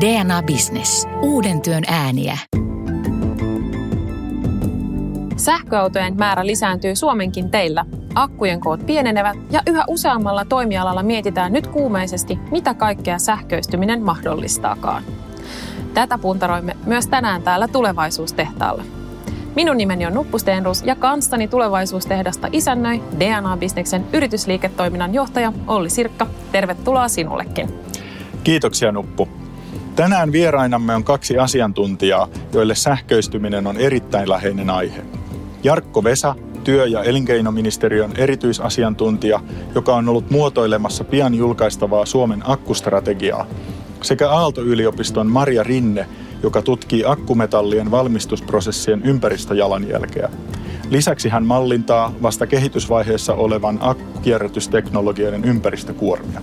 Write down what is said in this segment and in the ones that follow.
DNA Business. Uuden työn ääniä. Sähköautojen määrä lisääntyy Suomenkin teillä. Akkujen koot pienenevät ja yhä useammalla toimialalla mietitään nyt kuumeisesti, mitä kaikkea sähköistyminen mahdollistaakaan. Tätä puntaroimme myös tänään täällä tulevaisuustehtaalla. Minun nimeni on Nuppu Stenrus ja kanssani tulevaisuustehdasta isännöi DNA-bisneksen yritysliiketoiminnan johtaja Olli Sirkka. Tervetuloa sinullekin. Kiitoksia Nuppu. Tänään vierainamme on kaksi asiantuntijaa, joille sähköistyminen on erittäin läheinen aihe. Jarkko Vesa, työ- ja elinkeinoministeriön erityisasiantuntija, joka on ollut muotoilemassa pian julkaistavaa Suomen akkustrategiaa, sekä Aalto-yliopiston Maria Rinne, joka tutkii akkumetallien valmistusprosessien ympäristöjalanjälkeä. Lisäksi hän mallintaa vasta kehitysvaiheessa olevan akkukierrätysteknologioiden ympäristökuormia.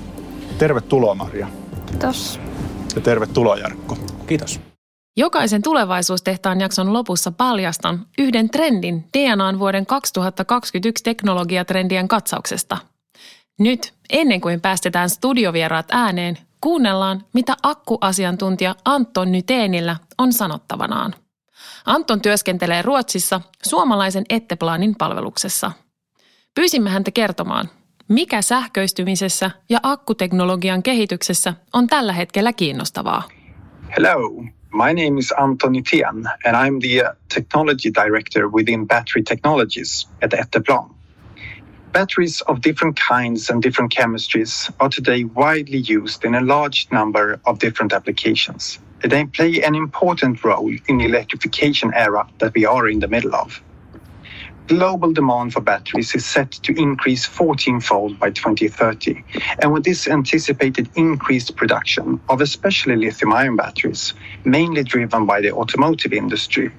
Tervetuloa Maria. Kiitos. Ja tervetuloa Jarkko. Kiitos. Jokaisen tulevaisuustehtaan jakson lopussa paljastan yhden trendin DNAn vuoden 2021 teknologiatrendien katsauksesta. Nyt, ennen kuin päästetään studiovieraat ääneen, kuunnellaan, mitä akkuasiantuntija Anton Nyteenillä on sanottavanaan. Anton työskentelee Ruotsissa suomalaisen Etteplanin palveluksessa. Pyysimme häntä kertomaan, mikä sähköistymisessä ja akkuteknologian kehityksessä on tällä hetkellä kiinnostavaa. Hello, my name is Anton Tien and I'm the technology director within battery technologies at Etteplan. Batteries of different kinds and different chemistries are today widely used in a large number of different applications. They play an important role in the electrification era that we are in the middle of. Global demand for batteries is set to increase 14-fold by 2030. And with this anticipated increased production of especially lithium-ion batteries, mainly driven by the automotive industry,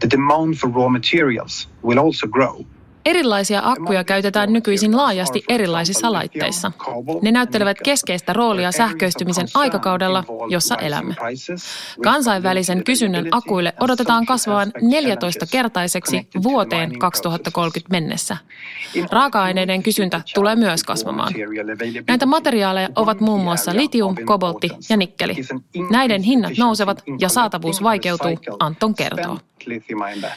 the demand for raw materials will also grow. Erilaisia akkuja käytetään nykyisin laajasti erilaisissa laitteissa. Ne näyttelevät keskeistä roolia sähköistymisen aikakaudella, jossa elämme. Kansainvälisen kysynnän akuille odotetaan kasvavan 14-kertaiseksi vuoteen 2030 mennessä. Raaka-aineiden kysyntä tulee myös kasvamaan. Näitä materiaaleja ovat muun muassa litium, koboltti ja nikkeli. Näiden hinnat nousevat ja saatavuus vaikeutuu, Anton kertoo.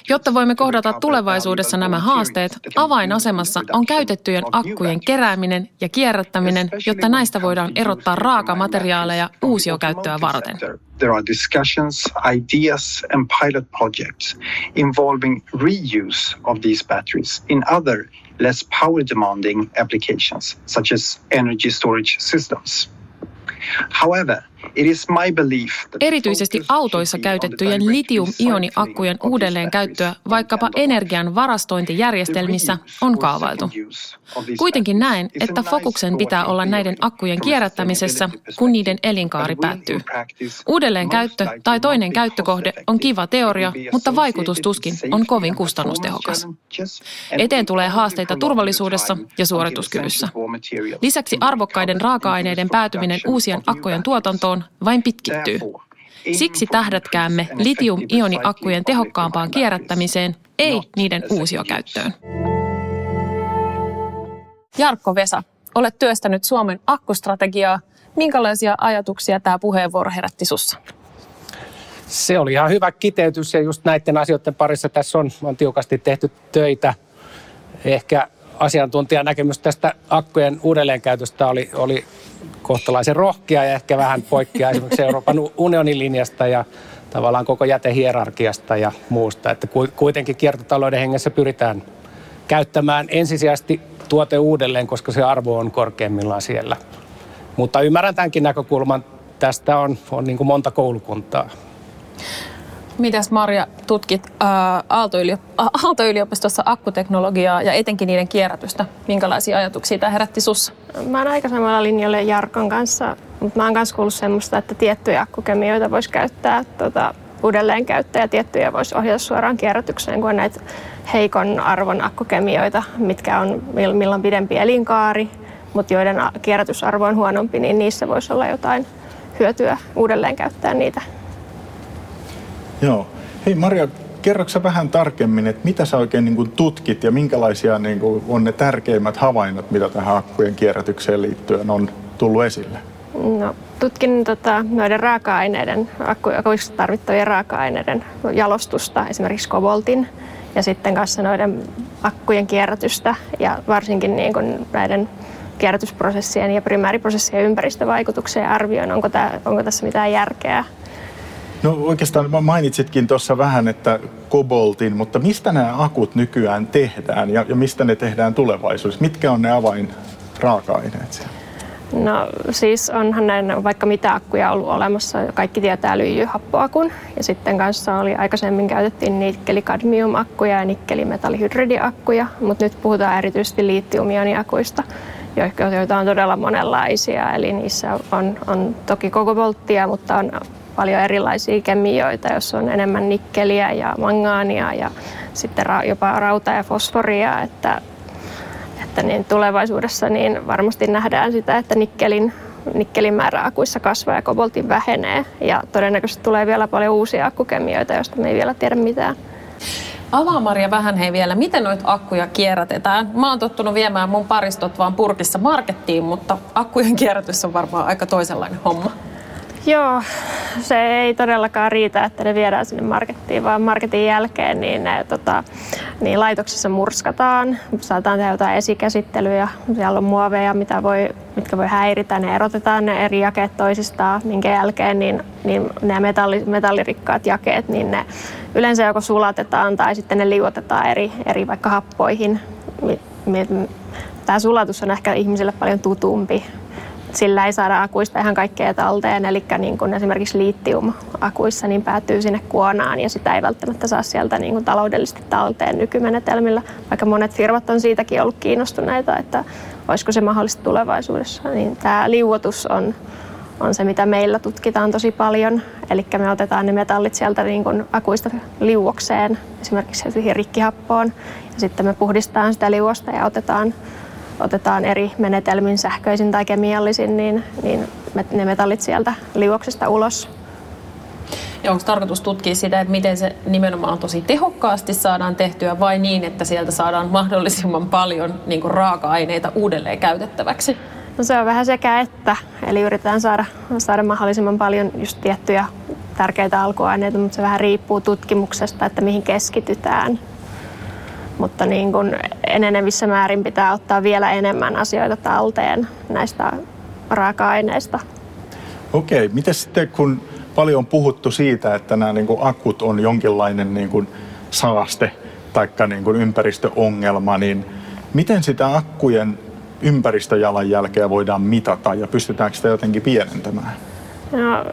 Jotta voimme kohdata tulevaisuudessa nämä haasteet, avainasemassa on käytettyjen akkujen kerääminen ja kierrättäminen, jotta näistä voidaan erottaa raakamateriaaleja uusiokäyttöä varten. There are discussions, ideas and pilot projects involving reuse of these batteries in other less power demanding applications such as energy storage systems. However, Erityisesti autoissa käytettyjen litium-ioniakkujen uudelleenkäyttöä vaikkapa energian varastointijärjestelmissä on kaavailtu. Kuitenkin näen, että fokuksen pitää olla näiden akkujen kierrättämisessä, kun niiden elinkaari päättyy. Uudelleenkäyttö tai toinen käyttökohde on kiva teoria, mutta vaikutus tuskin on kovin kustannustehokas. Eteen tulee haasteita turvallisuudessa ja suorituskyvyssä. Lisäksi arvokkaiden raaka-aineiden päätyminen uusien akkujen tuotantoon tuotantoon vain pitkittyy. Siksi tähdätkäämme litium-ioniakkujen tehokkaampaan kierrättämiseen, ei niiden uusiokäyttöön. Jarkko Vesa, olet työstänyt Suomen akkustrategiaa. Minkälaisia ajatuksia tämä puheenvuoro herätti sussa? Se oli ihan hyvä kiteytys ja just näiden asioiden parissa tässä on, on tiukasti tehty töitä. Ehkä asiantuntijan näkemys tästä akkujen uudelleenkäytöstä oli, oli kohtalaisen rohkea ja ehkä vähän poikkeaa esimerkiksi Euroopan unionin linjasta ja tavallaan koko jätehierarkiasta ja muusta. Että kuitenkin kiertotalouden hengessä pyritään käyttämään ensisijaisesti tuote uudelleen, koska se arvo on korkeimmillaan siellä. Mutta ymmärrän tämänkin näkökulman. Tästä on, on niin kuin monta koulukuntaa. Mitäs Marja tutkit ää, Aalto-yliopistossa akkuteknologiaa ja etenkin niiden kierrätystä? Minkälaisia ajatuksia tämä herätti sussa? Mä oon aika samalla linjalla Jarkon kanssa, mutta mä oon myös kuullut semmoista, että tiettyjä akkukemioita voisi käyttää tota, uudelleen käyttää ja tiettyjä voisi ohjata suoraan kierrätykseen, kun on näitä heikon arvon akkukemioita, mitkä on milloin pidempi elinkaari, mutta joiden kierrätysarvo on huonompi, niin niissä voisi olla jotain hyötyä uudelleen käyttää niitä Joo. Hei Maria, kerroksä vähän tarkemmin, että mitä sä oikein niin kuin tutkit ja minkälaisia niin kuin on ne tärkeimmät havainnot, mitä tähän akkujen kierrätykseen liittyen on tullut esille? No, tutkin tota, noiden raaka-aineiden, akkuissa tarvittavien raaka-aineiden jalostusta, esimerkiksi koboltin ja sitten kanssa noiden akkujen kierrätystä ja varsinkin niin kuin näiden kierrätysprosessien ja primääriprosessien ympäristövaikutuksia ja arvioin, onko, tämä, onko tässä mitään järkeä. No oikeastaan mainitsitkin tuossa vähän, että koboltin, mutta mistä nämä akut nykyään tehdään ja, ja mistä ne tehdään tulevaisuudessa? Mitkä on ne avain raaka-aineet siellä? No siis onhan näin vaikka mitä akkuja ollut olemassa. Kaikki tietää lyijyhappoakun. Ja sitten kanssa oli aikaisemmin käytettiin nikkeli-kadmium-akkuja ja nikkelimetallihydridiakkuja. Mutta nyt puhutaan erityisesti liittiumioniakuista, joita on todella monenlaisia. Eli niissä on, on toki koko volttia, mutta on paljon erilaisia kemioita, jos on enemmän nikkeliä ja mangaania ja sitten jopa rauta ja fosforia. Että että niin tulevaisuudessa niin varmasti nähdään sitä, että nikkelin, nikkelin määrä akuissa kasvaa ja koboltin vähenee. Ja todennäköisesti tulee vielä paljon uusia akkukemioita, joista me ei vielä tiedä mitään. Avaa Maria vähän hei vielä, miten noita akkuja kierrätetään? Mä oon tottunut viemään mun paristot vaan purkissa markettiin, mutta akkujen kierrätys on varmaan aika toisenlainen homma. Joo, se ei todellakaan riitä, että ne viedään sinne markettiin, vaan marketin jälkeen niin ne tota, niin laitoksissa murskataan. Saataan tehdä jotain esikäsittelyjä. Siellä on muoveja, mitä voi, mitkä voi häiritä. Ne erotetaan ne eri jakeet toisistaan, minkä jälkeen niin, niin ne metalli, metallirikkaat jakeet, niin ne yleensä joko sulatetaan tai sitten ne liuotetaan eri, eri vaikka happoihin. Tämä sulatus on ehkä ihmisille paljon tutumpi sillä ei saada akuista ihan kaikkea talteen. Eli niin kuin esimerkiksi litium-akuissa niin päätyy sinne kuonaan ja sitä ei välttämättä saa sieltä niin kuin taloudellisesti talteen nykymenetelmillä. Vaikka monet firmat on siitäkin ollut kiinnostuneita, että olisiko se mahdollista tulevaisuudessa. Niin tämä liuotus on, on se, mitä meillä tutkitaan tosi paljon. Eli me otetaan ne metallit sieltä niin kuin akuista liuokseen, esimerkiksi rikkihappoon. Ja sitten me puhdistetaan sitä liuosta ja otetaan otetaan eri menetelmin, sähköisin tai kemiallisin, niin, niin ne metallit sieltä liuoksesta ulos. Ja onko tarkoitus tutkia sitä, että miten se nimenomaan tosi tehokkaasti saadaan tehtyä vai niin, että sieltä saadaan mahdollisimman paljon niin raaka-aineita uudelleen käytettäväksi? No se on vähän sekä että. Eli yritetään saada, saada mahdollisimman paljon just tiettyjä tärkeitä alkuaineita, mutta se vähän riippuu tutkimuksesta, että mihin keskitytään mutta niin kuin enenevissä määrin pitää ottaa vielä enemmän asioita talteen näistä raaka-aineista. Okei, miten sitten kun paljon on puhuttu siitä, että nämä niin kuin akut on jonkinlainen niin kuin saaste tai niin kuin ympäristöongelma, niin miten sitä akkujen ympäristöjalanjälkeä voidaan mitata ja pystytäänkö sitä jotenkin pienentämään? No,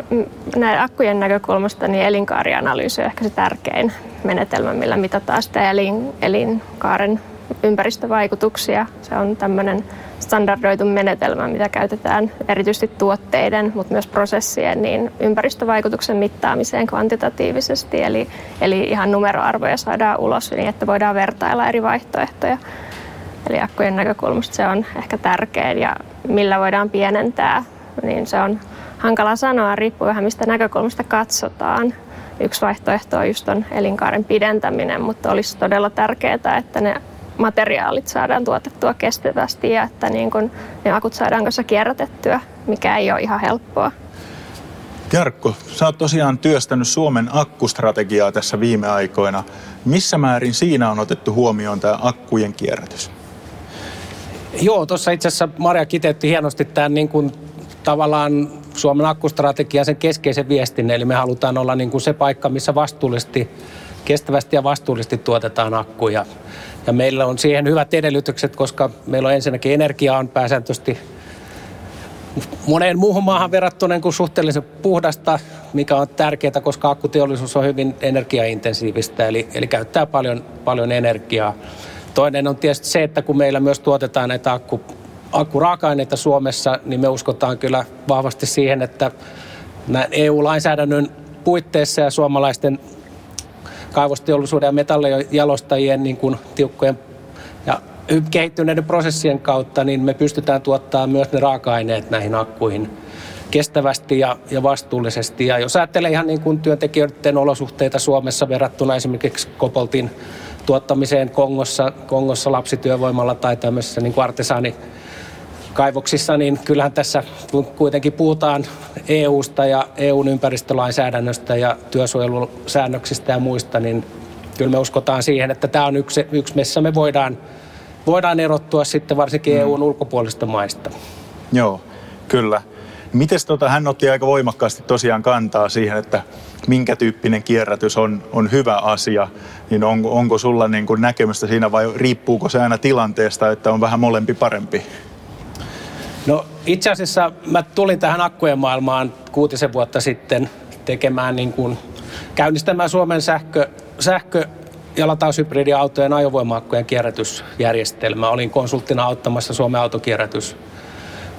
näin akkujen näkökulmasta niin elinkaarianalyysi on ehkä se tärkein menetelmä, millä mitataan sitä elin, elinkaaren ympäristövaikutuksia. Se on tämmöinen standardoitu menetelmä, mitä käytetään erityisesti tuotteiden, mutta myös prosessien niin ympäristövaikutuksen mittaamiseen kvantitatiivisesti. Eli, eli ihan numeroarvoja saadaan ulos niin, että voidaan vertailla eri vaihtoehtoja. Eli akkujen näkökulmasta se on ehkä tärkein ja millä voidaan pienentää, niin se on hankala sanoa, riippuu vähän mistä näkökulmasta katsotaan. Yksi vaihtoehto on just on elinkaaren pidentäminen, mutta olisi todella tärkeää, että ne materiaalit saadaan tuotettua kestävästi ja että niin kun ne akut saadaan kanssa kierrätettyä, mikä ei ole ihan helppoa. Jarkko, sä oot tosiaan työstänyt Suomen akkustrategiaa tässä viime aikoina. Missä määrin siinä on otettu huomioon tämä akkujen kierrätys? Joo, tuossa itse asiassa Maria kiteytti hienosti tämän niin kuin tavallaan Suomen akkustrategia sen keskeisen viestin, eli me halutaan olla niin kuin se paikka, missä vastuullisesti, kestävästi ja vastuullisesti tuotetaan akkuja. Ja meillä on siihen hyvät edellytykset, koska meillä on ensinnäkin energia on pääsääntöisesti moneen muuhun maahan verrattuna niin kuin suhteellisen puhdasta, mikä on tärkeää, koska akkuteollisuus on hyvin energiaintensiivistä, eli, eli käyttää paljon, paljon energiaa. Toinen on tietysti se, että kun meillä myös tuotetaan näitä akku, akkuraaka-aineita Suomessa, niin me uskotaan kyllä vahvasti siihen, että EU-lainsäädännön puitteissa ja suomalaisten kaivosteollisuuden ja metallijalostajien niin kuin tiukkojen ja kehittyneiden prosessien kautta, niin me pystytään tuottamaan myös ne raaka-aineet näihin akkuihin kestävästi ja, ja vastuullisesti. Ja jos ajattelee ihan niin kuin työntekijöiden olosuhteita Suomessa verrattuna esimerkiksi Kopoltin tuottamiseen Kongossa, Kongossa lapsityövoimalla tai tämmöisessä niin kuin artesaani kaivoksissa, niin kyllähän tässä kuitenkin puhutaan EUsta ja EUn ympäristölainsäädännöstä ja työsuojelusäännöksistä ja muista, niin kyllä me uskotaan siihen, että tämä on yksi, yksi missä me voidaan, voidaan erottua sitten varsinkin mm. EUn ulkopuolisista maista. Joo, kyllä. Mites tota, hän otti aika voimakkaasti tosiaan kantaa siihen, että minkä tyyppinen kierrätys on, on hyvä asia, niin on, onko sulla niin kuin näkemystä siinä vai riippuuko se aina tilanteesta, että on vähän molempi parempi? No itse asiassa mä tulin tähän akkujen maailmaan kuutisen vuotta sitten tekemään niin kuin, käynnistämään Suomen sähkö, sähkö ja lataushybridiautojen ajovoima-akkujen kierrätysjärjestelmä. Olin konsulttina auttamassa Suomen autokierrätys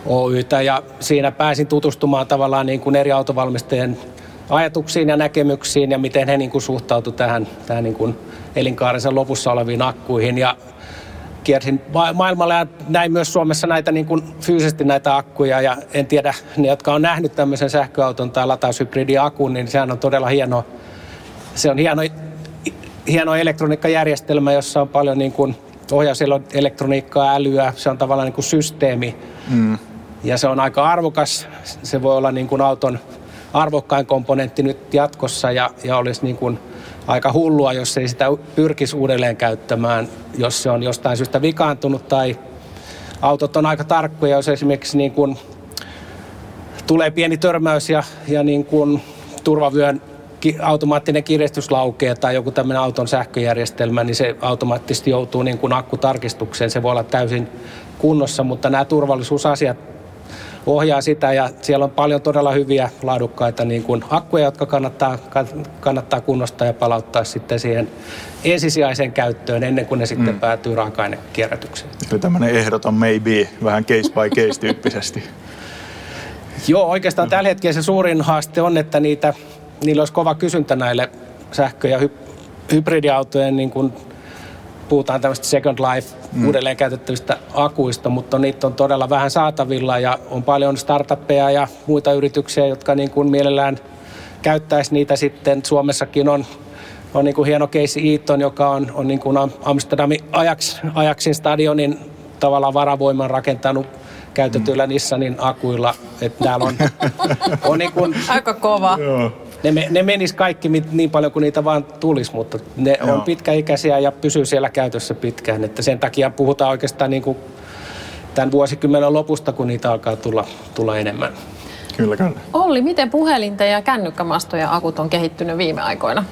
Oytä ja siinä pääsin tutustumaan tavallaan niin kuin eri autovalmistajien ajatuksiin ja näkemyksiin ja miten he niin kuin suhtautuivat tähän, tähän niin kuin elinkaarensa lopussa oleviin akkuihin. Ja kiersin maailmalla ja näin myös Suomessa näitä niin kuin fyysisesti näitä akkuja ja en tiedä, ne jotka on nähnyt tämmöisen sähköauton tai lataushybridiakun, niin sehän on todella hieno, se on hieno, hieno elektroniikkajärjestelmä, jossa on paljon niin kuin ohjauselektroniikkaa, älyä, se on tavallaan niin kuin systeemi. Mm. Ja se on aika arvokas, se voi olla niin kuin auton arvokkain komponentti nyt jatkossa ja, ja olisi niin kuin aika hullua, jos ei sitä pyrkisi uudelleen käyttämään, jos se on jostain syystä vikaantunut tai autot on aika tarkkoja, jos esimerkiksi niin kuin tulee pieni törmäys ja, ja niin kuin turvavyön automaattinen kiristys laukee tai joku tämmöinen auton sähköjärjestelmä, niin se automaattisesti joutuu niin kuin akkutarkistukseen. Se voi olla täysin kunnossa, mutta nämä turvallisuusasiat ohjaa sitä ja siellä on paljon todella hyviä laadukkaita niin kuin akkuja, jotka kannattaa, kannattaa kunnostaa ja palauttaa sitten siihen ensisijaiseen käyttöön ennen kuin ne sitten mm. päätyy raaka-ainekierrätykseen. Eli tämmöinen ehdoton maybe, vähän case by case tyyppisesti. Joo, oikeastaan tällä hetkellä se suurin haaste on, että niitä, niillä olisi kova kysyntä näille sähkö- ja hy- hybridiautojen niin kuin puhutaan tämmöistä Second Life mm. uudelleen käytettävistä akuista, mutta niitä on todella vähän saatavilla ja on paljon startuppeja ja muita yrityksiä, jotka niin kuin mielellään käyttäisi niitä sitten. Suomessakin on, on niin kuin hieno Casey Eaton, joka on, on niin kuin Amsterdamin Ajax, Ajaxin stadionin tavallaan varavoiman rakentanut käytetyillä mm. Nissanin akuilla. Että täällä on, on niin kuin, Aika kova. Joo ne, ne menis kaikki niin paljon kuin niitä vaan tulisi, mutta ne Joo. on pitkäikäisiä ja pysyy siellä käytössä pitkään. Että sen takia puhutaan oikeastaan niin kuin tämän vuosikymmenen lopusta, kun niitä alkaa tulla, tulla enemmän. Kyllä, kyllä. Olli, miten puhelinten ja kännykkämastojen akut on kehittynyt viime aikoina?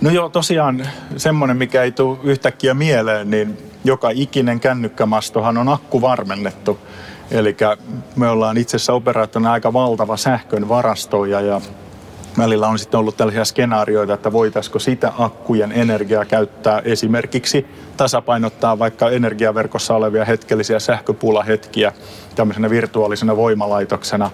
No joo, tosiaan semmoinen, mikä ei tule yhtäkkiä mieleen, niin joka ikinen kännykkämastohan on akku varmennettu. Eli me ollaan itse asiassa operaattorina aika valtava sähkön varastoja ja välillä on sitten ollut tällaisia skenaarioita, että voitaisiko sitä akkujen energiaa käyttää esimerkiksi tasapainottaa vaikka energiaverkossa olevia hetkellisiä sähköpulahetkiä tämmöisenä virtuaalisena voimalaitoksena.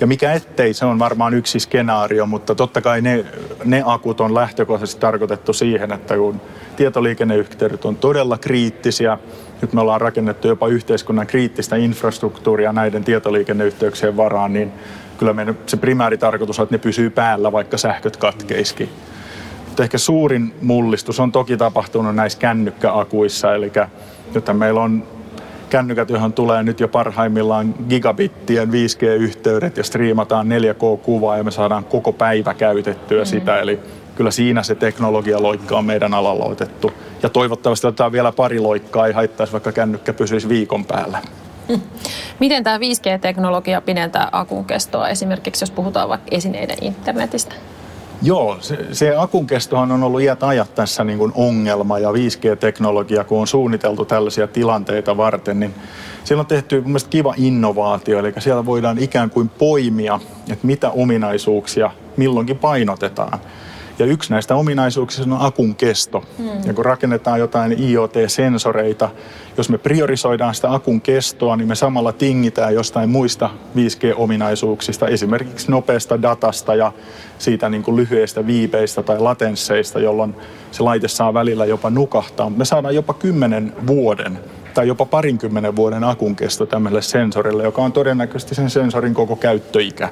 Ja mikä ettei, se on varmaan yksi skenaario, mutta totta kai ne, ne akut on lähtökohtaisesti tarkoitettu siihen, että kun tietoliikenneyhteydet on todella kriittisiä, nyt me ollaan rakennettu jopa yhteiskunnan kriittistä infrastruktuuria näiden tietoliikenneyhteyksien varaan, niin kyllä meidän se primääritarkoitus on, että ne pysyy päällä, vaikka sähköt katkeiskin. Mutta ehkä suurin mullistus on toki tapahtunut näissä kännykkäakuissa, eli nyt meillä on kännykät, johon tulee nyt jo parhaimmillaan gigabittien 5G-yhteydet ja striimataan 4K-kuvaa ja me saadaan koko päivä käytettyä mm-hmm. sitä. Eli kyllä siinä se teknologialoikka on meidän alalla otettu. Ja toivottavasti otetaan vielä pari loikkaa, ei haittaisi vaikka kännykkä pysyisi viikon päällä. Miten tämä 5G-teknologia pidentää akun kestoa esimerkiksi, jos puhutaan vaikka esineiden internetistä? Joo, se, se akun kestohan on ollut iät ajat tässä niin kuin ongelma ja 5G-teknologia, kun on suunniteltu tällaisia tilanteita varten, niin siellä on tehty mun mielestä kiva innovaatio, eli siellä voidaan ikään kuin poimia, että mitä ominaisuuksia milloinkin painotetaan. Ja yksi näistä ominaisuuksista on akun kesto. Hmm. Ja kun rakennetaan jotain IoT-sensoreita, jos me priorisoidaan sitä akun kestoa, niin me samalla tingitään jostain muista 5G-ominaisuuksista, esimerkiksi nopeasta datasta ja siitä niin kuin lyhyistä viipeistä tai latensseista, jolloin se laite saa välillä jopa nukahtaa. Me saadaan jopa kymmenen vuoden tai jopa parinkymmenen vuoden akun kesto tämmöiselle sensorille, joka on todennäköisesti sen sensorin koko käyttöikä.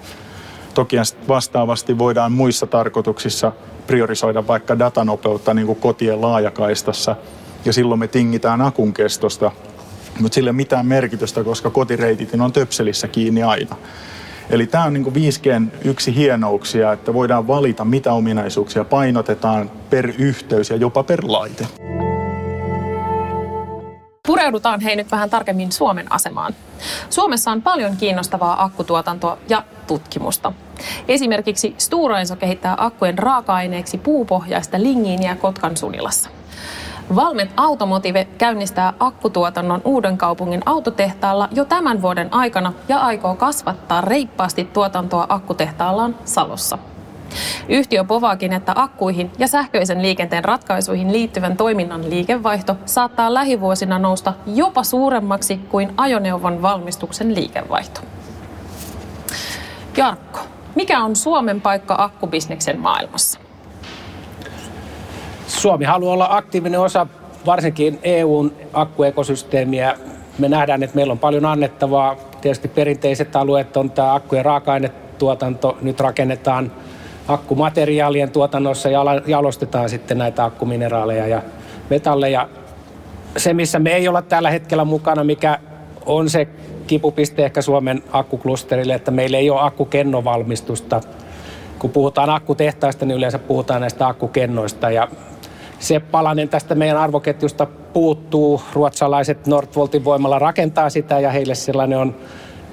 Toki vastaavasti voidaan muissa tarkoituksissa priorisoida vaikka datanopeutta niin kuin kotien laajakaistassa, ja silloin me tingitään akun kestosta. mutta sillä ei mitään merkitystä, koska kotireitit on töpselissä kiinni aina. Eli tämä on niin 5Gn yksi hienouksia, että voidaan valita, mitä ominaisuuksia painotetaan per yhteys ja jopa per laite. Pureudutaan hei nyt vähän tarkemmin Suomen asemaan. Suomessa on paljon kiinnostavaa akkutuotantoa ja tutkimusta. Esimerkiksi Stora kehittää akkujen raaka-aineeksi puupohjaista lingiiniä Kotkan Sunilassa. Valmet Automotive käynnistää akkutuotannon uuden kaupungin autotehtaalla jo tämän vuoden aikana ja aikoo kasvattaa reippaasti tuotantoa akkutehtaallaan Salossa. Yhtiö povaakin, että akkuihin ja sähköisen liikenteen ratkaisuihin liittyvän toiminnan liikevaihto saattaa lähivuosina nousta jopa suuremmaksi kuin ajoneuvon valmistuksen liikevaihto. Jarkko, mikä on Suomen paikka akkubisneksen maailmassa? Suomi haluaa olla aktiivinen osa varsinkin EUn akkuekosysteemiä. Me nähdään, että meillä on paljon annettavaa. Tietysti perinteiset alueet on tämä akkujen raaka-ainetuotanto. Nyt rakennetaan akkumateriaalien tuotannossa ja jalostetaan sitten näitä akkumineraaleja ja metalleja. Se, missä me ei olla tällä hetkellä mukana, mikä on se kipupiste ehkä Suomen akkuklusterille, että meillä ei ole akkukennovalmistusta. Kun puhutaan akkutehtaista, niin yleensä puhutaan näistä akkukennoista ja se palanen tästä meidän arvoketjusta puuttuu. Ruotsalaiset Nordvoltin voimalla rakentaa sitä ja heille sellainen on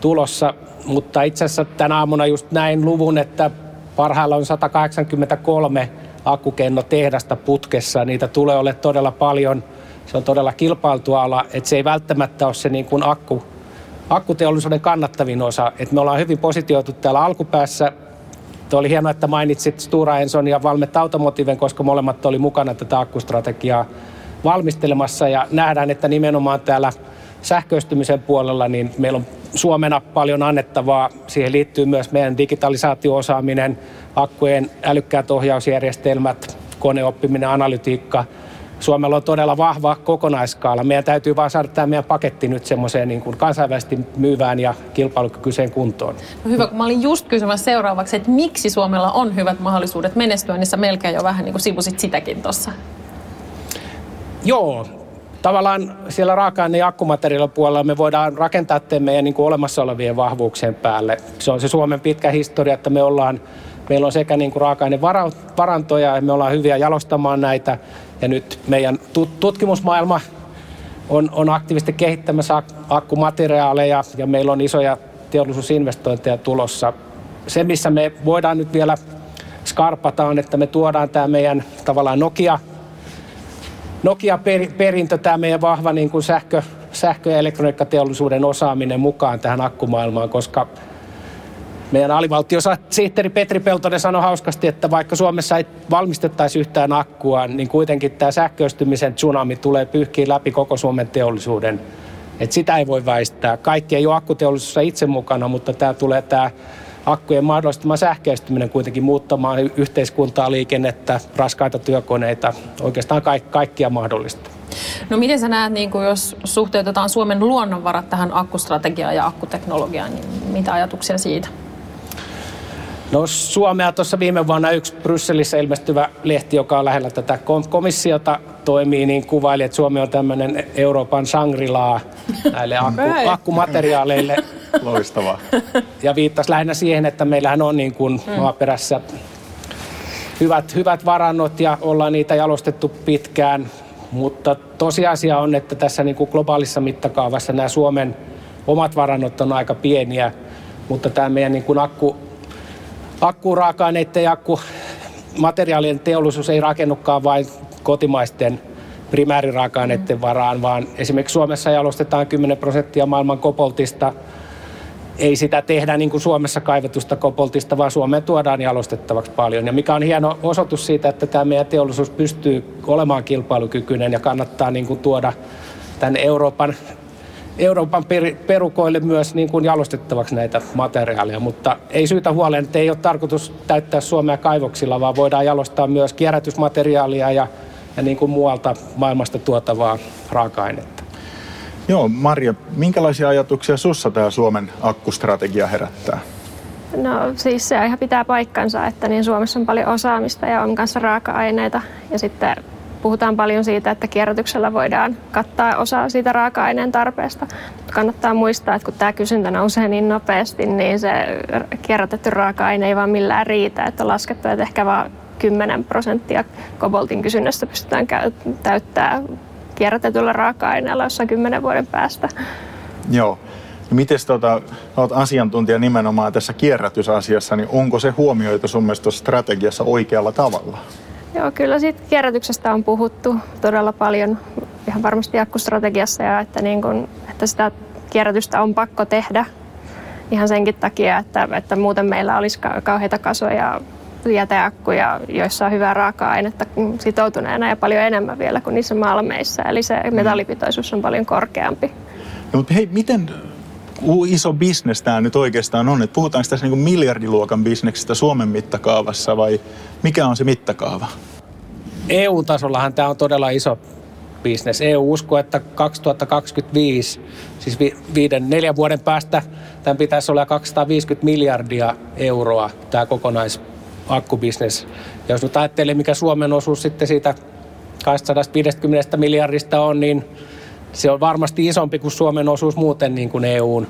tulossa. Mutta itse asiassa tänä aamuna just näin luvun, että parhailla on 183 akkukennotehdasta putkessa. Niitä tulee ole todella paljon. Se on todella kilpailtu ala, että se ei välttämättä ole se niin kuin akku, akkuteollisuuden kannattavin osa. Et me ollaan hyvin positioitu täällä alkupäässä Tuo oli hienoa, että mainitsit Stura Enson ja Valmet Automotiven, koska molemmat oli mukana tätä akkustrategiaa valmistelemassa ja nähdään, että nimenomaan täällä sähköistymisen puolella niin meillä on Suomena paljon annettavaa. Siihen liittyy myös meidän digitalisaatio-osaaminen, akkujen älykkäät ohjausjärjestelmät, koneoppiminen, analytiikka – Suomella on todella vahva kokonaiskaala. Meidän täytyy vaan saada tämä meidän paketti nyt semmoiseen niin kuin kansainvälisesti myyvään ja kilpailukykyiseen kuntoon. No hyvä, kun mä olin just kysymässä seuraavaksi, että miksi Suomella on hyvät mahdollisuudet menestyä, niin sä melkein jo vähän niin kuin sivusit sitäkin tuossa. Joo, tavallaan siellä raaka-aine- ja akkumateriaalipuolella me voidaan rakentaa meidän niin kuin olemassa olevien vahvuuksien päälle. Se on se Suomen pitkä historia, että me ollaan, meillä on sekä niin kuin raaka-ainevarantoja ja me ollaan hyviä jalostamaan näitä ja nyt meidän tutkimusmaailma on, on aktiivisesti kehittämässä akkumateriaaleja ja meillä on isoja teollisuusinvestointeja tulossa. Se, missä me voidaan nyt vielä skarpata on, että me tuodaan tämä meidän tavallaan Nokia, Nokia-perintö, tämä meidän vahva niin kuin sähkö, sähkö- ja elektroniikkateollisuuden osaaminen mukaan tähän akkumaailmaan, koska meidän alivaltiosihteeri Petri Peltonen sanoi hauskasti, että vaikka Suomessa ei valmistettaisi yhtään akkua, niin kuitenkin tämä sähköistymisen tsunami tulee pyyhkiä läpi koko Suomen teollisuuden. Et sitä ei voi väistää. Kaikki ei ole akkuteollisuudessa itse mukana, mutta tämä tulee tämä akkujen mahdollistama sähköistyminen kuitenkin muuttamaan yhteiskuntaa, liikennettä, raskaita työkoneita, oikeastaan kaik- kaikkia mahdollista. No miten sä näet, niin jos suhteutetaan Suomen luonnonvarat tähän akkustrategiaan ja akkuteknologiaan, niin mitä ajatuksia siitä? No Suomea tuossa viime vuonna yksi Brysselissä ilmestyvä lehti, joka on lähellä tätä komissiota, toimii, niin kuvaili, että Suomi on tämmöinen Euroopan sangrilaa näille akku, akkumateriaaleille. Loistavaa. Ja viittasi lähinnä siihen, että meillähän on niin kuin mm. maaperässä hyvät, hyvät varannot ja ollaan niitä jalostettu pitkään. Mutta tosiasia on, että tässä niin kuin globaalissa mittakaavassa nämä Suomen omat varannot on aika pieniä, mutta tämä meidän niin kuin akku, akkuraaka-aineiden ja akkumateriaalien teollisuus ei rakennukaan vain kotimaisten primääriraaka-aineiden varaan, vaan esimerkiksi Suomessa jalostetaan 10 prosenttia maailman kopoltista. Ei sitä tehdä niin kuin Suomessa kaivetusta kopoltista, vaan Suomeen tuodaan jalostettavaksi paljon. Ja mikä on hieno osoitus siitä, että tämä meidän teollisuus pystyy olemaan kilpailukykyinen ja kannattaa niin kuin tuoda tänne Euroopan Euroopan per, perukoille myös niin kuin jalostettavaksi näitä materiaaleja, mutta ei syytä huoleen, että ei ole tarkoitus täyttää Suomea kaivoksilla, vaan voidaan jalostaa myös kierrätysmateriaalia ja, ja niin kuin muualta maailmasta tuotavaa raaka-ainetta. Joo, Marja, minkälaisia ajatuksia sussa tämä Suomen akkustrategia herättää? No siis se ihan pitää paikkansa, että niin Suomessa on paljon osaamista ja on kanssa raaka-aineita ja sitten puhutaan paljon siitä, että kierrätyksellä voidaan kattaa osa siitä raaka-aineen tarpeesta. Mutta kannattaa muistaa, että kun tämä kysyntä nousee niin nopeasti, niin se kierrätetty raaka-aine ei vaan millään riitä. Että on laskettu, että ehkä vain 10 prosenttia koboltin kysynnästä pystytään täyttää kierrätetyllä raaka-aineella jossain kymmenen vuoden päästä. Joo. Miten tota, olet asiantuntija nimenomaan tässä kierrätysasiassa, niin onko se huomioitu sun mielestä strategiassa oikealla tavalla? Joo, kyllä siitä kierrätyksestä on puhuttu todella paljon, ihan varmasti akkustrategiassa, ja että, niin kun, että sitä kierrätystä on pakko tehdä ihan senkin takia, että, että muuten meillä olisi kauheita kasoja jäteakkuja, joissa on hyvää raaka-ainetta sitoutuneena ja paljon enemmän vielä kuin niissä malmeissa. Eli se mm. metallipitoisuus on paljon korkeampi. No, mutta hei, miten iso bisnes tämä nyt oikeastaan on? Et puhutaanko tässä niinku miljardiluokan bisneksestä Suomen mittakaavassa vai mikä on se mittakaava? EU-tasollahan tämä on todella iso bisnes. EU uskoo, että 2025, siis vi- viiden, neljän vuoden päästä, tämän pitäisi olla 250 miljardia euroa tämä kokonais akkubisnes. Ja jos nyt ajattelee, mikä Suomen osuus sitten siitä 250 miljardista on, niin se on varmasti isompi kuin Suomen osuus muuten niin kuin EUn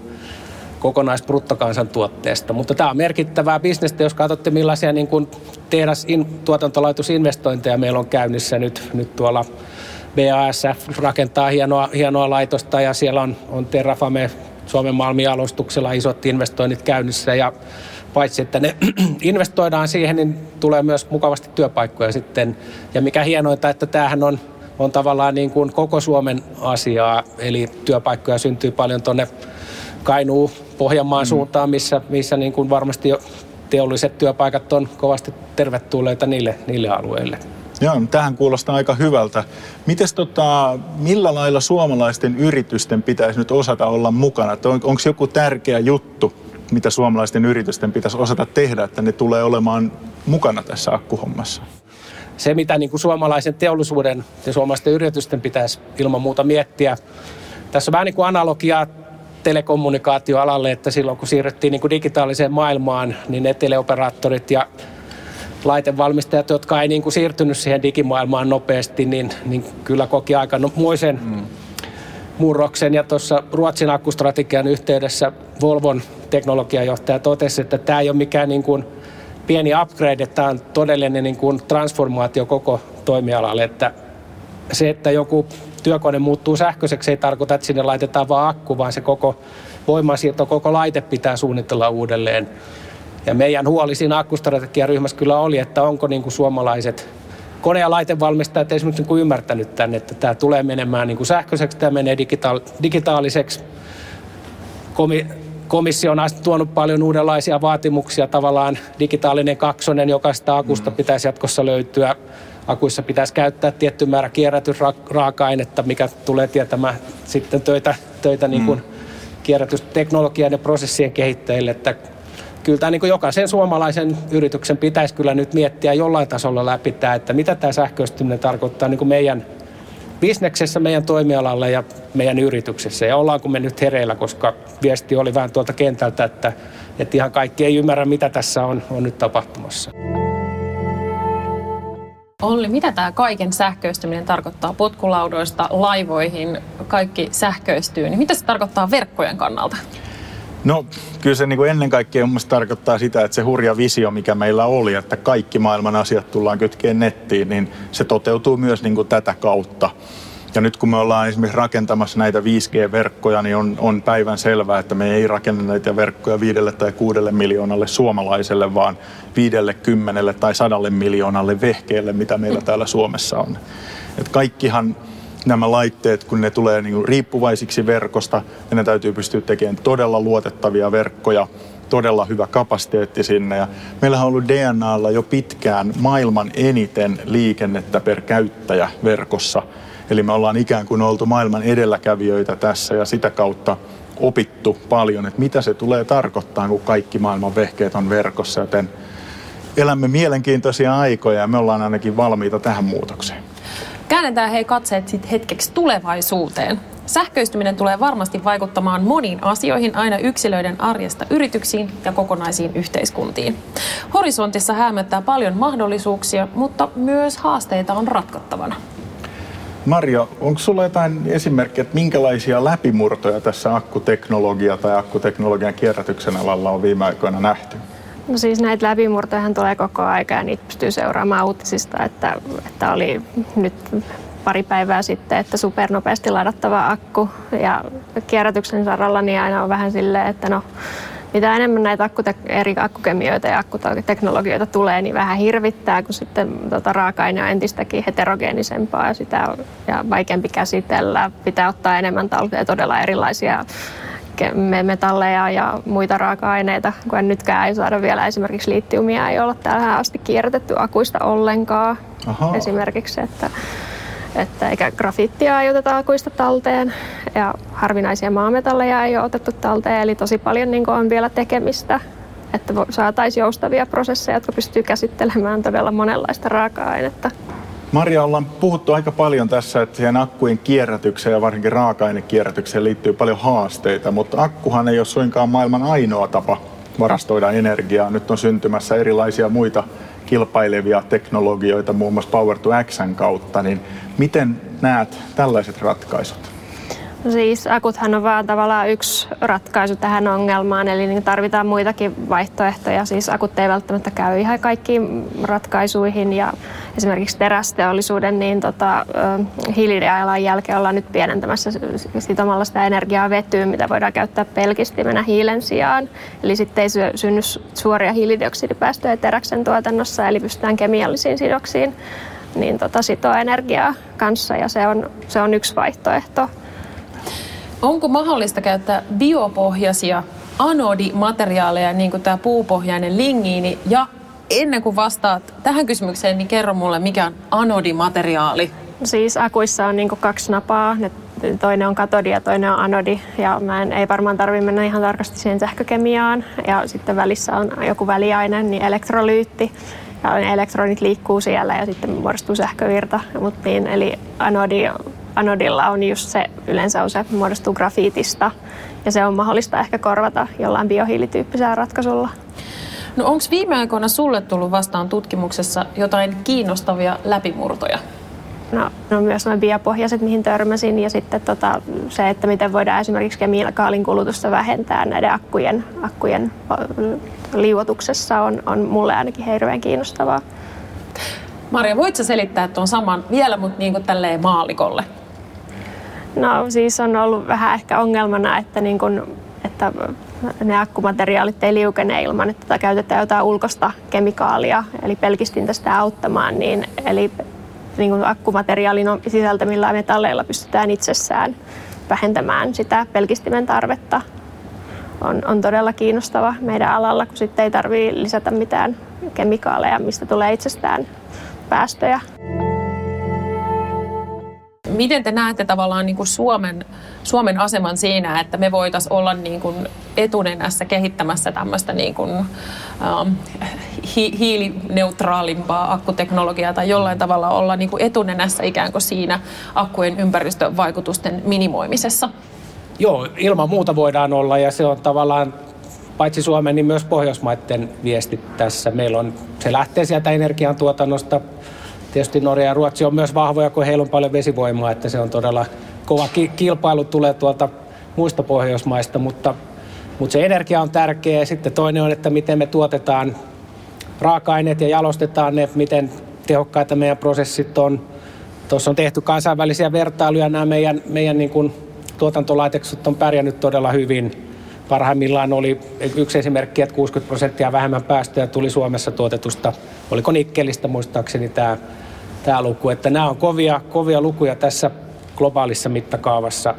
kokonaisbruttokansantuotteesta. Mutta tämä on merkittävää bisnestä, jos katsotte millaisia niin kuin tehdas in, tuotantolaitosinvestointeja meillä on käynnissä nyt, nyt tuolla BASF rakentaa hienoa, hienoa laitosta ja siellä on, on Terrafame Suomen Malmi-alustuksella isot investoinnit käynnissä ja paitsi että ne investoidaan siihen, niin tulee myös mukavasti työpaikkoja sitten. Ja mikä hienointa, että tämähän on, on tavallaan niin kuin koko Suomen asiaa, eli työpaikkoja syntyy paljon tuonne Kainuu, Pohjanmaan mm. suuntaan, missä, missä niin kuin varmasti jo teolliset työpaikat on kovasti tervetulleita niille, niille alueille. Joo, tähän kuulostaa aika hyvältä. Mites tota, millä lailla suomalaisten yritysten pitäisi nyt osata olla mukana? On, Onko joku tärkeä juttu, mitä suomalaisten yritysten pitäisi osata tehdä, että ne tulee olemaan mukana tässä akkuhommassa? Se, mitä niin kuin suomalaisen teollisuuden ja suomalaisten yritysten pitäisi ilman muuta miettiä, tässä on vähän niin kuin analogiaa telekommunikaatioalalle, että silloin kun siirryttiin niin kuin digitaaliseen maailmaan, niin ne teleoperaattorit ja laitevalmistajat, jotka ei niin kuin siirtynyt siihen digimaailmaan nopeasti, niin, niin kyllä koki aika muisen mm. Murroksen. Ja tuossa Ruotsin akkustrategian yhteydessä Volvon teknologiajohtaja totesi, että tämä ei ole mikään niin kuin pieni upgrade, tämä on todellinen niin kuin transformaatio koko toimialalle, että se, että joku työkone muuttuu sähköiseksi, ei tarkoita, että sinne laitetaan vain akku, vaan se koko voimansiirto, koko laite pitää suunnitella uudelleen. Ja meidän huoli siinä akkustrategiaryhmässä kyllä oli, että onko niin kuin suomalaiset kone- ja laitevalmistajat esimerkiksi niin kuin ymmärtänyt tänne, että tämä tulee menemään niin kuin sähköiseksi, tämä menee digitaal- digitaaliseksi. Komi- komissio on tuonut paljon uudenlaisia vaatimuksia, tavallaan digitaalinen kaksonen, jokaista akusta mm. pitäisi jatkossa löytyä. Akuissa pitäisi käyttää tietty määrä kierrätysraaka-ainetta, mikä tulee tietämään sitten töitä, töitä niin kuin mm. kierrätysteknologian ja prosessien kehittäjille, että kyllä tämä niin kuin jokaisen suomalaisen yrityksen pitäisi kyllä nyt miettiä jollain tasolla läpi tämä, että mitä tämä sähköistyminen tarkoittaa niin kuin meidän bisneksessä, meidän toimialalle ja meidän yrityksessä. Ja ollaanko me nyt hereillä, koska viesti oli vähän tuolta kentältä, että, että ihan kaikki ei ymmärrä, mitä tässä on, on nyt tapahtumassa. Olli, mitä tämä kaiken sähköistyminen tarkoittaa potkulaudoista laivoihin, kaikki sähköistyy, niin mitä se tarkoittaa verkkojen kannalta? No kyllä se niin kuin ennen kaikkea mun tarkoittaa sitä, että se hurja visio, mikä meillä oli, että kaikki maailman asiat tullaan kytkeen nettiin, niin se toteutuu myös niin kuin tätä kautta. Ja nyt kun me ollaan esimerkiksi rakentamassa näitä 5G-verkkoja, niin on, on päivän selvää, että me ei rakenna näitä verkkoja viidelle tai kuudelle miljoonalle suomalaiselle, vaan viidelle, kymmenelle tai sadalle miljoonalle vehkeelle, mitä meillä täällä Suomessa on. Et kaikkihan nämä laitteet, kun ne tulee niin riippuvaisiksi verkosta, ja ne täytyy pystyä tekemään todella luotettavia verkkoja, todella hyvä kapasiteetti sinne. Ja meillähän on ollut DNAlla jo pitkään maailman eniten liikennettä per käyttäjä verkossa. Eli me ollaan ikään kuin oltu maailman edelläkävijöitä tässä ja sitä kautta opittu paljon, että mitä se tulee tarkoittaa, kun kaikki maailman vehkeet on verkossa. Joten elämme mielenkiintoisia aikoja ja me ollaan ainakin valmiita tähän muutokseen. Käännetään hei katseet sitten hetkeksi tulevaisuuteen. Sähköistyminen tulee varmasti vaikuttamaan moniin asioihin aina yksilöiden arjesta yrityksiin ja kokonaisiin yhteiskuntiin. Horisontissa hämöttää paljon mahdollisuuksia, mutta myös haasteita on ratkottavana. Marjo, onko sulla jotain esimerkkejä, että minkälaisia läpimurtoja tässä akkuteknologia tai akkuteknologian kierrätyksen alalla on viime aikoina nähty? No siis näitä läpimurtoja tulee koko aika ja niitä pystyy seuraamaan uutisista, että, että oli nyt pari päivää sitten, että supernopeasti ladattava akku ja kierrätyksen saralla niin aina on vähän silleen, että no mitä enemmän näitä akkute- eri akkukemioita ja akkuteknologioita tulee, niin vähän hirvittää, kun sitten tota, raaka-aine on entistäkin heterogeenisempaa ja sitä on ja vaikeampi käsitellä. Pitää ottaa enemmän talteen todella erilaisia metalleja ja muita raaka-aineita, kun nytkään ei saada vielä esimerkiksi liittiumia, ei olla tähän asti kierrätetty akuista ollenkaan. Aha. Esimerkiksi, että että eikä grafiittia ei oteta akuista talteen ja harvinaisia maametalleja ei ole otettu talteen, eli tosi paljon niin on vielä tekemistä, että saataisiin joustavia prosesseja, jotka pystyy käsittelemään todella monenlaista raaka-ainetta. Maria, ollaan puhuttu aika paljon tässä, että siihen akkujen kierrätykseen ja varsinkin raaka-ainekierrätykseen liittyy paljon haasteita, mutta akkuhan ei ole suinkaan maailman ainoa tapa varastoida energiaa. Nyt on syntymässä erilaisia muita kilpailevia teknologioita, muun muassa Power to Xn kautta, niin miten näet tällaiset ratkaisut? Siis akuthan on vaan tavallaan yksi ratkaisu tähän ongelmaan, eli niin tarvitaan muitakin vaihtoehtoja. Siis akut ei välttämättä käy ihan kaikkiin ratkaisuihin ja esimerkiksi terästeollisuuden niin tota, hiilijalanjälkeen ollaan nyt pienentämässä sitomalla sitä energiaa vetyyn, mitä voidaan käyttää pelkistimenä hiilen sijaan. Eli sitten ei synny suoria hiilidioksidipäästöjä teräksen tuotannossa, eli pystytään kemiallisiin sidoksiin niin tota, sitoa energiaa kanssa ja se on, se on yksi vaihtoehto. Onko mahdollista käyttää biopohjaisia anodimateriaaleja, niin kuin tämä puupohjainen lingiini, ja ennen kuin vastaat tähän kysymykseen, niin kerro mulle, mikä on anodimateriaali? Siis akuissa on niin kaksi napaa. Ne, toinen on katodi ja toinen on anodi. Ja mä en, ei varmaan tarvitse mennä ihan tarkasti siihen sähkökemiaan. Ja sitten välissä on joku väliaine, niin elektrolyytti. Ja elektronit liikkuu siellä ja sitten muodostuu sähkövirta. Mut niin, eli anodi anodilla on just se, yleensä on se, muodostuu grafiitista ja se on mahdollista ehkä korvata jollain biohiilityyppisellä ratkaisulla. No onko viime aikoina sulle tullut vastaan tutkimuksessa jotain kiinnostavia läpimurtoja? No, no myös nuo biopohjaiset, mihin törmäsin, ja sitten tota, se, että miten voidaan esimerkiksi kemikaalin kulutusta vähentää näiden akkujen, akkujen liuotuksessa on, on mulle ainakin hirveän kiinnostavaa. Maria, voitko selittää tuon saman vielä, mutta niin kuin tälleen maalikolle? No siis on ollut vähän ehkä ongelmana, että, niin kun, että ne akkumateriaalit ei liukene ilman, että käytetään jotain ulkoista kemikaalia, eli pelkistintä sitä auttamaan. Niin, eli niin kun akkumateriaalin sisältämillä metalleilla pystytään itsessään vähentämään sitä pelkistimen tarvetta. On, on todella kiinnostava meidän alalla, kun sitten ei tarvitse lisätä mitään kemikaaleja, mistä tulee itsestään päästöjä. Miten te näette tavallaan niin kuin Suomen, Suomen aseman siinä, että me voitaisiin olla niin kuin etunenässä kehittämässä tämmöistä niin kuin, um, hi- hiilineutraalimpaa akkuteknologiaa tai jollain tavalla olla niin kuin etunenässä ikään kuin siinä akkujen ympäristövaikutusten minimoimisessa? Joo, ilman muuta voidaan olla ja se on tavallaan paitsi Suomen, niin myös Pohjoismaiden viesti tässä. Meillä on, se lähtee sieltä energiantuotannosta, Tietysti Norja ja Ruotsi on myös vahvoja, kun heillä on paljon vesivoimaa, että se on todella kova kilpailu tulee tuolta muista Pohjoismaista, mutta, mutta se energia on tärkeä. Sitten toinen on, että miten me tuotetaan raaka-aineet ja jalostetaan ne, miten tehokkaita meidän prosessit on. Tuossa on tehty kansainvälisiä vertailuja, nämä meidän, meidän niin kuin tuotantolaitokset on pärjännyt todella hyvin. Parhaimmillaan oli yksi esimerkki, että 60 prosenttia vähemmän päästöjä tuli Suomessa tuotetusta, oliko nikkelistä muistaakseni tämä tämä luku. Että nämä on kovia, kovia lukuja tässä globaalissa mittakaavassa.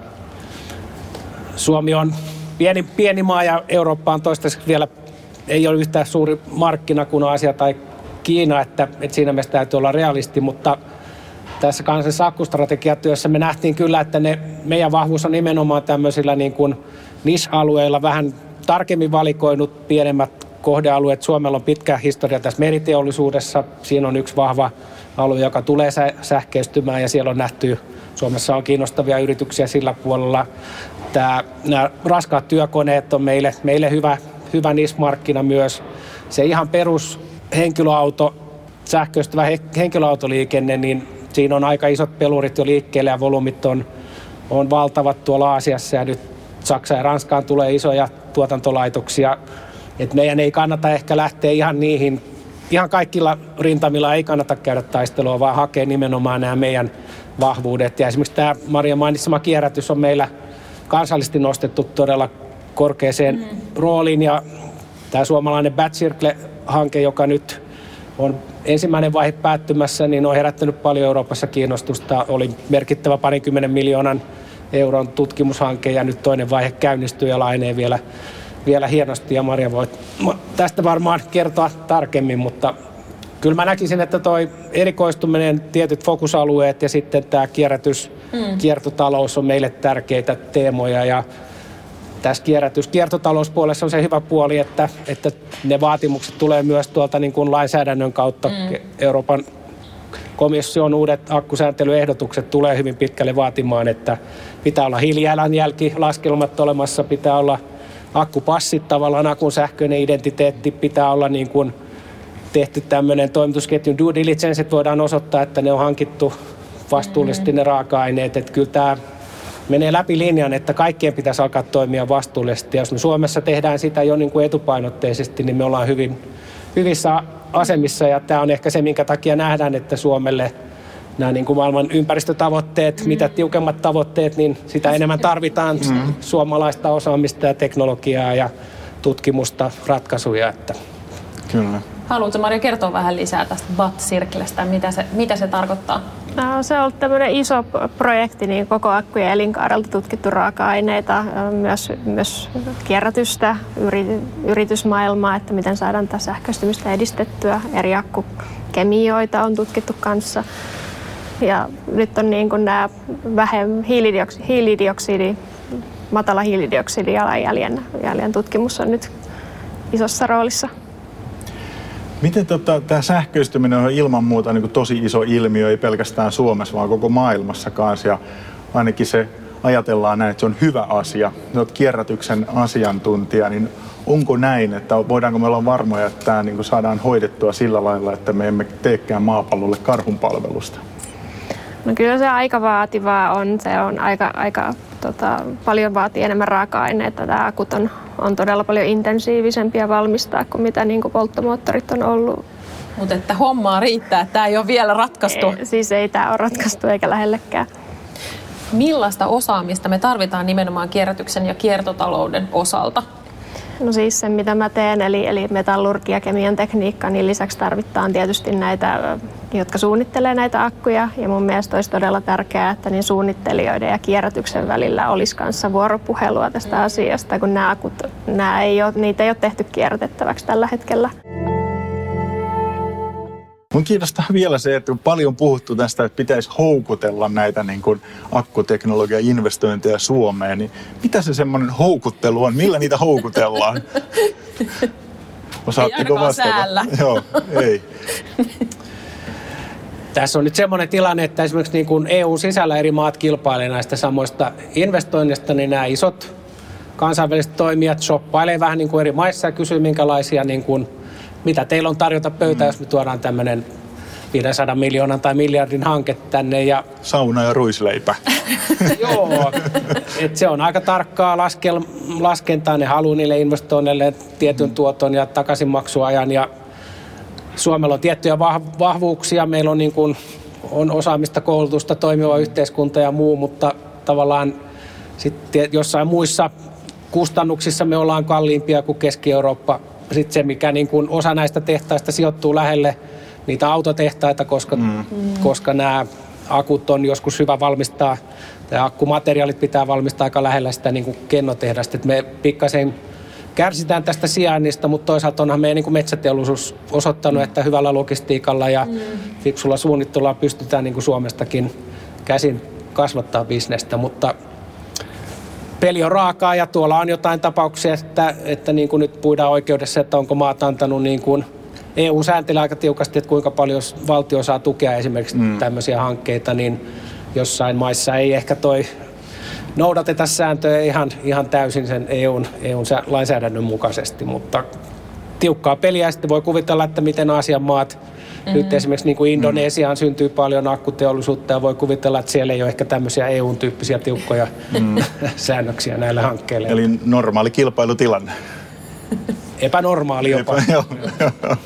Suomi on pieni, pieni maa ja Eurooppa on toistaiseksi vielä ei ole yhtään suuri markkina kuin Asia tai Kiina, että, että siinä mielessä täytyy olla realisti, mutta tässä kansallisessa akkustrategiatyössä me nähtiin kyllä, että ne, meidän vahvuus on nimenomaan tämmöisillä niin kuin NIS-alueilla vähän tarkemmin valikoinut pienemmät kohdealueet. Suomella on pitkä historia tässä meriteollisuudessa. Siinä on yksi vahva alue, joka tulee sähköistymään ja siellä on nähty, Suomessa on kiinnostavia yrityksiä sillä puolella. Tämä, nämä raskaat työkoneet on meille, meille hyvä, hyvä nismarkkina myös. Se ihan perus henkilöauto, sähköistyvä henkilöautoliikenne, niin siinä on aika isot pelurit jo liikkeelle ja volyymit on, on valtavat tuolla Aasiassa ja nyt Saksa ja Ranskaan tulee isoja tuotantolaitoksia. Et meidän ei kannata ehkä lähteä ihan niihin, ihan kaikilla rintamilla ei kannata käydä taistelua, vaan hakea nimenomaan nämä meidän vahvuudet. Ja esimerkiksi tämä Maria mainitsema kierrätys on meillä kansallisesti nostettu todella korkeaseen mm. rooliin ja tämä suomalainen Bat Circle-hanke, joka nyt on ensimmäinen vaihe päättymässä, niin on herättänyt paljon Euroopassa kiinnostusta. Oli merkittävä parinkymmenen miljoonan euron tutkimushanke ja nyt toinen vaihe käynnistyy ja lainee vielä, vielä hienosti ja Maria voi tästä varmaan kertoa tarkemmin, mutta kyllä mä näkisin, että toi erikoistuminen, tietyt fokusalueet ja sitten tämä kierrätys, mm. kiertotalous on meille tärkeitä teemoja ja tässä kierrätys, kiertotalouspuolessa on se hyvä puoli, että, että ne vaatimukset tulee myös tuolta niin kuin lainsäädännön kautta. Mm. Euroopan komission uudet akkusääntelyehdotukset tulee hyvin pitkälle vaatimaan, että pitää olla hiilijalanjälki, laskelmat olemassa, pitää olla akkupassit tavallaan, akun sähköinen identiteetti, pitää olla niin kuin tehty tämmöinen toimitusketjun due diligence, että voidaan osoittaa, että ne on hankittu vastuullisesti ne raaka-aineet. Että kyllä tämä menee läpi linjan, että kaikkien pitäisi alkaa toimia vastuullisesti. Jos me Suomessa tehdään sitä jo niin kuin etupainotteisesti, niin me ollaan hyvin, hyvissä asemissa ja tämä on ehkä se, minkä takia nähdään, että Suomelle nämä niin kuin maailman ympäristötavoitteet, mm. mitä tiukemmat tavoitteet, niin sitä enemmän tarvitaan mm. suomalaista osaamista ja teknologiaa ja tutkimusta, ratkaisuja. Että. Kyllä. Haluatko Maria kertoa vähän lisää tästä BAT-sirklestä, mitä se, mitä se tarkoittaa? No, se on ollut tämmöinen iso projekti, niin koko akkujen elinkaarelta tutkittu raaka-aineita, myös, myös kierrätystä, yritysmaailmaa, että miten saadaan tätä sähköistymistä edistettyä. Eri akkukemioita on tutkittu kanssa. Ja nyt on niin kuin nämä vähemmän hiilidioksidi, hiilidioksidi matala hiilidioksidijalanjäljen jäljen tutkimus on nyt isossa roolissa. Miten tota, tämä sähköistyminen on ilman muuta niin tosi iso ilmiö, ei pelkästään Suomessa, vaan koko maailmassa kanssa. Ja ainakin se ajatellaan näin, että se on hyvä asia. Olet kierrätyksen asiantuntija, niin onko näin, että voidaanko me olla varmoja, että tämä niin saadaan hoidettua sillä lailla, että me emme teekään maapallolle karhunpalvelusta? No kyllä se aika vaativaa on. Se on aika, aika tota, paljon vaatii enemmän raaka-aineita. Tämä akut on, on todella paljon intensiivisempiä valmistaa kuin mitä niin kuin polttomoottorit on ollut. Mutta että hommaa riittää, tämä ei ole vielä ratkaistu. Ei, siis ei tämä ole ratkaistu eikä lähellekään. Millaista osaamista me tarvitaan nimenomaan kierrätyksen ja kiertotalouden osalta? No siis se, mitä mä teen, eli, eli metallurgia kemian tekniikka, niin lisäksi tarvitaan tietysti näitä, jotka suunnittelee näitä akkuja. Ja mun mielestä olisi todella tärkeää, että niin suunnittelijoiden ja kierrätyksen välillä olisi kanssa vuoropuhelua tästä asiasta, kun nämä akut, nämä ei ole, niitä ei ole tehty kierrätettäväksi tällä hetkellä. Mun kiinnostaa vielä se, että on paljon puhuttu tästä, että pitäisi houkutella näitä niin kuin akkuteknologian investointeja Suomeen, niin mitä se semmoinen houkuttelu on? Millä niitä houkutellaan? Osaatteko ei vastata? Säällä. Joo, ei. Tässä on nyt semmoinen tilanne, että esimerkiksi niin kuin EU-sisällä eri maat kilpailevat näistä samoista investoinnista, niin nämä isot kansainväliset toimijat shoppailevat vähän niin kuin eri maissa ja kysyy, minkälaisia niin kuin mitä teillä on tarjota pöytä, mm. jos me tuodaan tämmöinen 500 miljoonan tai miljardin hanke tänne. Ja... Sauna ja ruisleipä. Joo, et se on aika tarkkaa laskel, laskentaa. Ne haluaa niille investoinneille tietyn tuoton ja takaisinmaksuajan. Ja Suomella on tiettyjä vahvuuksia. Meillä on, niin kuin, on osaamista, koulutusta, toimiva yhteiskunta ja muu, mutta tavallaan sitten jossain muissa kustannuksissa me ollaan kalliimpia kuin Keski-Eurooppa sitten se, mikä niin kuin osa näistä tehtaista sijoittuu lähelle niitä autotehtaita, koska, mm. koska nämä akut on joskus hyvä valmistaa. Tämä akkumateriaalit pitää valmistaa aika lähellä sitä niin kuin kennotehdasta. Et me pikkasen kärsitään tästä sijainnista, mutta toisaalta onhan meidän niin metsäteollisuus osoittanut, että hyvällä logistiikalla ja mm. fiksulla suunnittelulla pystytään niin kuin Suomestakin käsin kasvattaa bisnestä, mutta peli on raakaa ja tuolla on jotain tapauksia, että, että niin kuin nyt puidaan oikeudessa, että onko maat antanut niin kuin EU sääntelee aika tiukasti, että kuinka paljon valtio saa tukea esimerkiksi mm. tämmöisiä hankkeita, niin jossain maissa ei ehkä toi noudateta sääntöjä ihan, ihan täysin sen EUn, EUn lainsäädännön mukaisesti, mutta tiukkaa peliä. Sitten voi kuvitella, että miten Aasian maat, mm-hmm. nyt esimerkiksi niin kuin Indonesiaan mm. syntyy paljon akkuteollisuutta ja voi kuvitella, että siellä ei ole ehkä tämmöisiä EU-tyyppisiä tiukkoja mm. säännöksiä näille hankkeille. Eli normaali kilpailutilanne. Epänormaali jopa. Epä,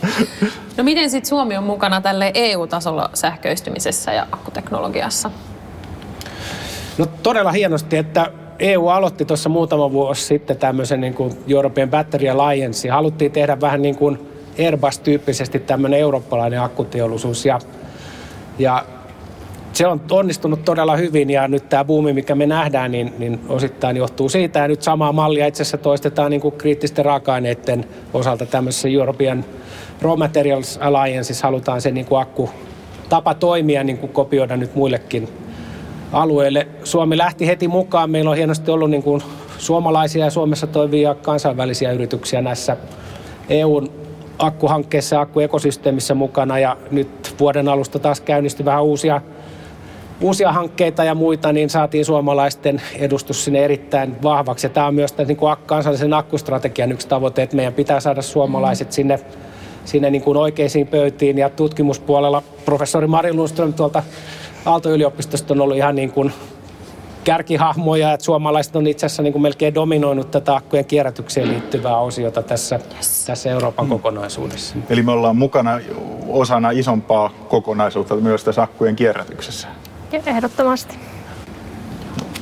no miten sitten Suomi on mukana tälle EU-tasolla sähköistymisessä ja akkuteknologiassa? No todella hienosti, että EU aloitti tuossa muutama vuosi sitten tämmöisen niin kuin European Battery Alliance. Haluttiin tehdä vähän niin kuin Airbus-tyyppisesti tämmöinen eurooppalainen akkuteollisuus. Ja, ja se on onnistunut todella hyvin ja nyt tämä buumi, mikä me nähdään, niin, niin osittain johtuu siitä. Ja nyt samaa mallia itse asiassa toistetaan niin kuin kriittisten raaka-aineiden osalta tämmöisessä European Raw Materials Allianceissa halutaan se niin kuin akku tapa toimia niin kuin kopioida nyt muillekin alueelle. Suomi lähti heti mukaan. Meillä on hienosti ollut niin kuin suomalaisia ja Suomessa toimivia kansainvälisiä yrityksiä näissä EUn akkuhankkeessa ja akkuekosysteemissä mukana. Ja nyt vuoden alusta taas käynnistyi vähän uusia, uusia hankkeita ja muita, niin saatiin suomalaisten edustus sinne erittäin vahvaksi. Ja tämä on myös tämän niin kuin kansallisen akkustrategian yksi tavoite, että meidän pitää saada suomalaiset mm. sinne sinne niin kuin oikeisiin pöytiin ja tutkimuspuolella professori Mari Lundström tuolta Aalto-yliopistosta on ollut ihan niin kuin kärkihahmoja, että suomalaiset on itse asiassa niin kuin melkein dominoinut tätä akkujen kierrätykseen liittyvää osiota tässä, yes. tässä Euroopan mm. kokonaisuudessa. Eli me ollaan mukana osana isompaa kokonaisuutta myös tässä akkujen kierrätyksessä. Ehdottomasti.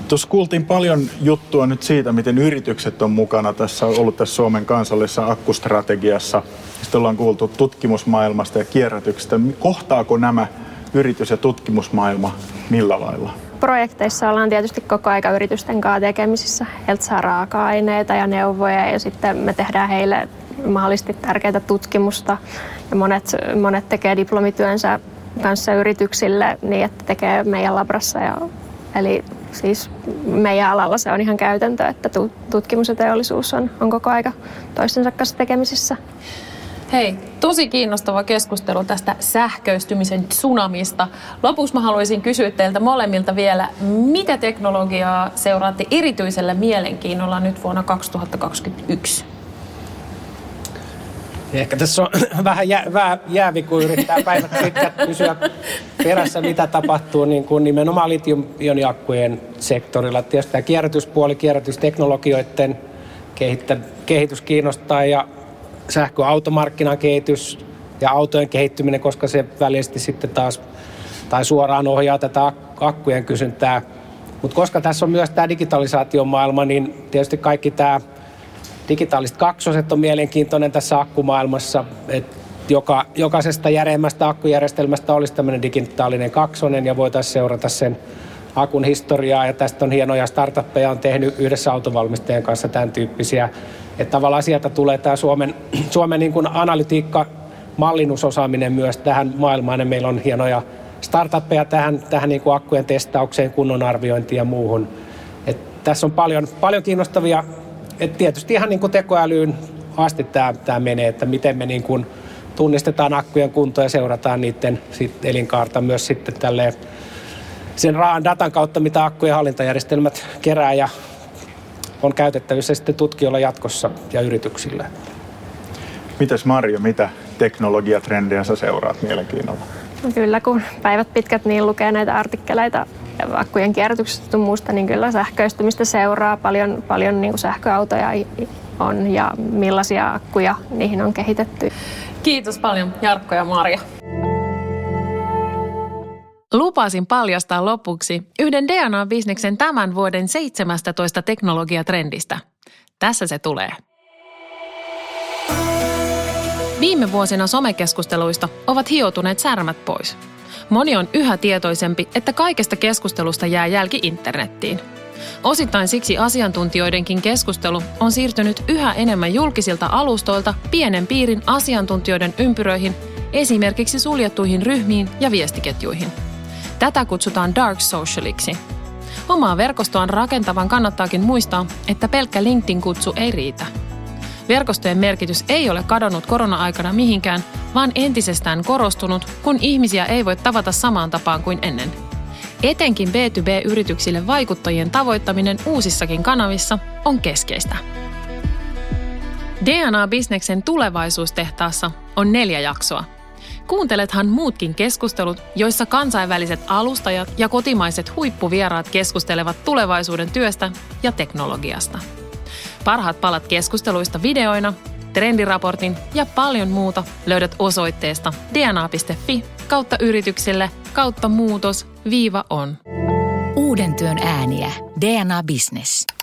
Tuossa kuultiin paljon juttua nyt siitä, miten yritykset on mukana tässä, ollut tässä Suomen kansallisessa akkustrategiassa. Sitten ollaan kuultu tutkimusmaailmasta ja kierrätyksestä. Kohtaako nämä yritys- ja tutkimusmaailma millä lailla? Projekteissa ollaan tietysti koko aika yritysten kanssa tekemisissä. Heiltä saa raaka-aineita ja neuvoja ja sitten me tehdään heille mahdollisesti tärkeää tutkimusta. Ja monet, monet tekee diplomityönsä kanssa yrityksille niin, että tekee meidän labrassa. Ja, eli siis meidän alalla se on ihan käytäntö, että tutkimus ja teollisuus on, on koko aika toistensa kanssa tekemisissä. Hei, tosi kiinnostava keskustelu tästä sähköistymisen tsunamista. Lopuksi mä haluaisin kysyä teiltä molemmilta vielä, mitä teknologiaa seuraatte erityisellä mielenkiinnolla nyt vuonna 2021? Ehkä tässä on vähän jä, vähän jäävi, kun yrittää päivät pitkät pysyä perässä, mitä tapahtuu niin kuin nimenomaan litium-ioniakkujen sektorilla. Tietysti tämä kierrätyspuoli, kierrätysteknologioiden kehitys kiinnostaa ja sähköautomarkkinan kehitys ja autojen kehittyminen, koska se välisesti sitten taas tai suoraan ohjaa tätä akkujen kysyntää. Mutta koska tässä on myös tämä digitalisaation maailma, niin tietysti kaikki tämä digitaaliset kaksoset on mielenkiintoinen tässä akkumaailmassa. että joka, jokaisesta järeimmästä akkujärjestelmästä olisi tämmöinen digitaalinen kaksonen ja voitaisiin seurata sen akun historiaa. Ja tästä on hienoja startuppeja, on tehnyt yhdessä autovalmistajien kanssa tämän tyyppisiä että tavallaan sieltä tulee tämä Suomen, Suomen niin kuin analytiikka, mallinnusosaaminen myös tähän maailmaan. Ja meillä on hienoja startuppeja tähän, tähän niin kuin akkujen testaukseen, kunnon arviointiin ja muuhun. Et tässä on paljon, paljon kiinnostavia, et tietysti ihan niin kuin tekoälyyn asti tämä, tämä menee, että miten me niin kuin tunnistetaan akkujen kuntoa ja seurataan niiden sit elinkaarta myös sitten tälleen sen raan datan kautta, mitä akkujen hallintajärjestelmät kerää ja on käytettävissä sitten tutkijoilla jatkossa ja yrityksillä. Mitäs Marjo, mitä teknologiatrendejä sä seuraat mielenkiinnolla? No kyllä, kun päivät pitkät niin lukee näitä artikkeleita akkujen kierrätyksestä ja muusta, niin kyllä sähköistymistä seuraa. Paljon, paljon niin kuin sähköautoja on ja millaisia akkuja niihin on kehitetty. Kiitos paljon Jarkko ja Marja. Lupasin paljastaa lopuksi yhden DNA-bisneksen tämän vuoden 17 teknologiatrendistä. Tässä se tulee. Viime vuosina somekeskusteluista ovat hioutuneet särmät pois. Moni on yhä tietoisempi, että kaikesta keskustelusta jää jälki internettiin. Osittain siksi asiantuntijoidenkin keskustelu on siirtynyt yhä enemmän julkisilta alustoilta pienen piirin asiantuntijoiden ympyröihin, esimerkiksi suljettuihin ryhmiin ja viestiketjuihin – Tätä kutsutaan dark socialiksi. Omaa verkostoaan rakentavan kannattaakin muistaa, että pelkkä LinkedIn-kutsu ei riitä. Verkostojen merkitys ei ole kadonnut korona-aikana mihinkään, vaan entisestään korostunut, kun ihmisiä ei voi tavata samaan tapaan kuin ennen. Etenkin B2B-yrityksille vaikuttajien tavoittaminen uusissakin kanavissa on keskeistä. DNA-bisneksen tulevaisuustehtaassa on neljä jaksoa. Kuuntelethan muutkin keskustelut, joissa kansainväliset alustajat ja kotimaiset huippuvieraat keskustelevat tulevaisuuden työstä ja teknologiasta. Parhaat palat keskusteluista videoina, trendiraportin ja paljon muuta löydät osoitteesta dna.fi kautta yrityksille kautta muutos viiva on. Uuden työn ääniä. DNA Business.